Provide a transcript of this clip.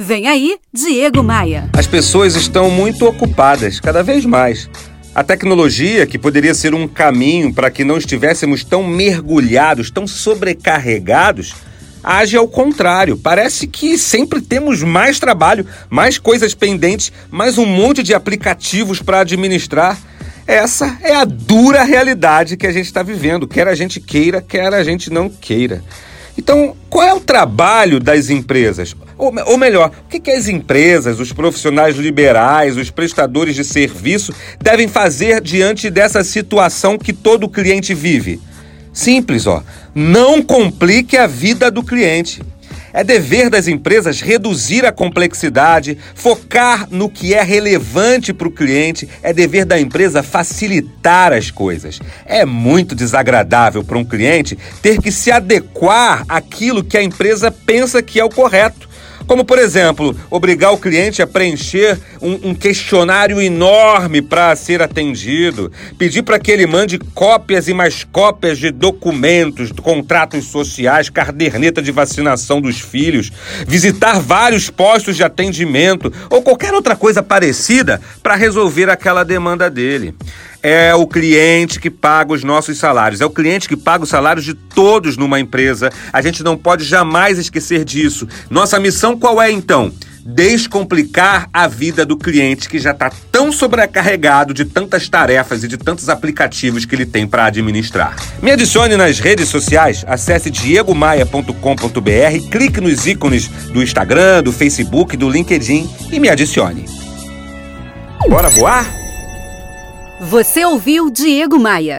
Vem aí, Diego Maia. As pessoas estão muito ocupadas, cada vez mais. A tecnologia, que poderia ser um caminho para que não estivéssemos tão mergulhados, tão sobrecarregados, age ao contrário. Parece que sempre temos mais trabalho, mais coisas pendentes, mais um monte de aplicativos para administrar. Essa é a dura realidade que a gente está vivendo, quer a gente queira, quer a gente não queira. Então, qual é o trabalho das empresas? Ou, ou melhor, o que, que as empresas, os profissionais liberais, os prestadores de serviço devem fazer diante dessa situação que todo cliente vive? Simples, ó. Não complique a vida do cliente. É dever das empresas reduzir a complexidade, focar no que é relevante para o cliente. É dever da empresa facilitar as coisas. É muito desagradável para um cliente ter que se adequar àquilo que a empresa pensa que é o correto. Como, por exemplo, obrigar o cliente a preencher um, um questionário enorme para ser atendido, pedir para que ele mande cópias e mais cópias de documentos, contratos sociais, caderneta de vacinação dos filhos, visitar vários postos de atendimento ou qualquer outra coisa parecida para resolver aquela demanda dele. É o cliente que paga os nossos salários, é o cliente que paga os salários de todos numa empresa. A gente não pode jamais esquecer disso. Nossa missão qual é então? descomplicar a vida do cliente que já está tão sobrecarregado de tantas tarefas e de tantos aplicativos que ele tem para administrar. Me adicione nas redes sociais, acesse diegomaia.com.br, clique nos ícones do Instagram, do Facebook, do LinkedIn e me adicione. Bora voar? Você ouviu Diego Maia.